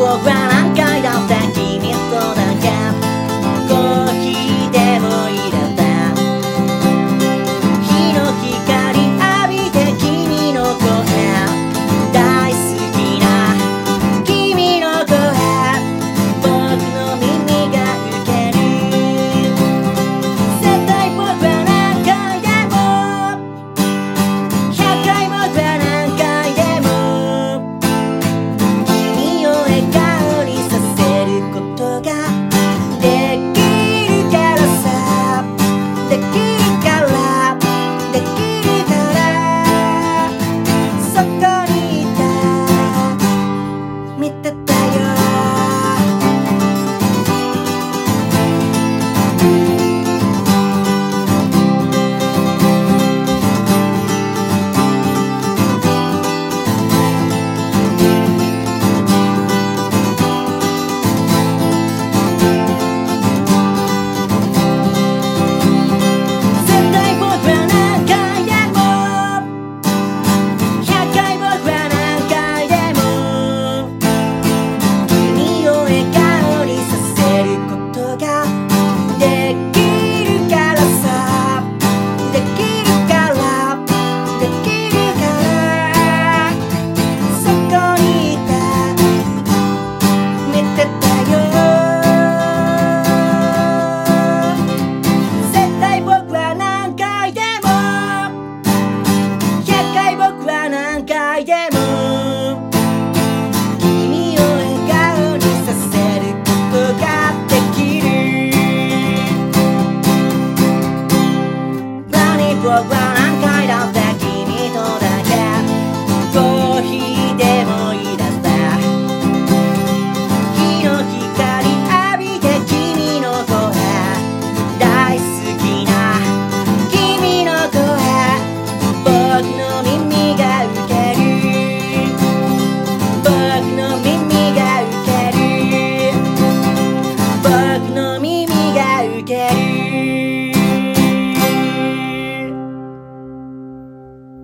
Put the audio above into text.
walk round I'm and of. out.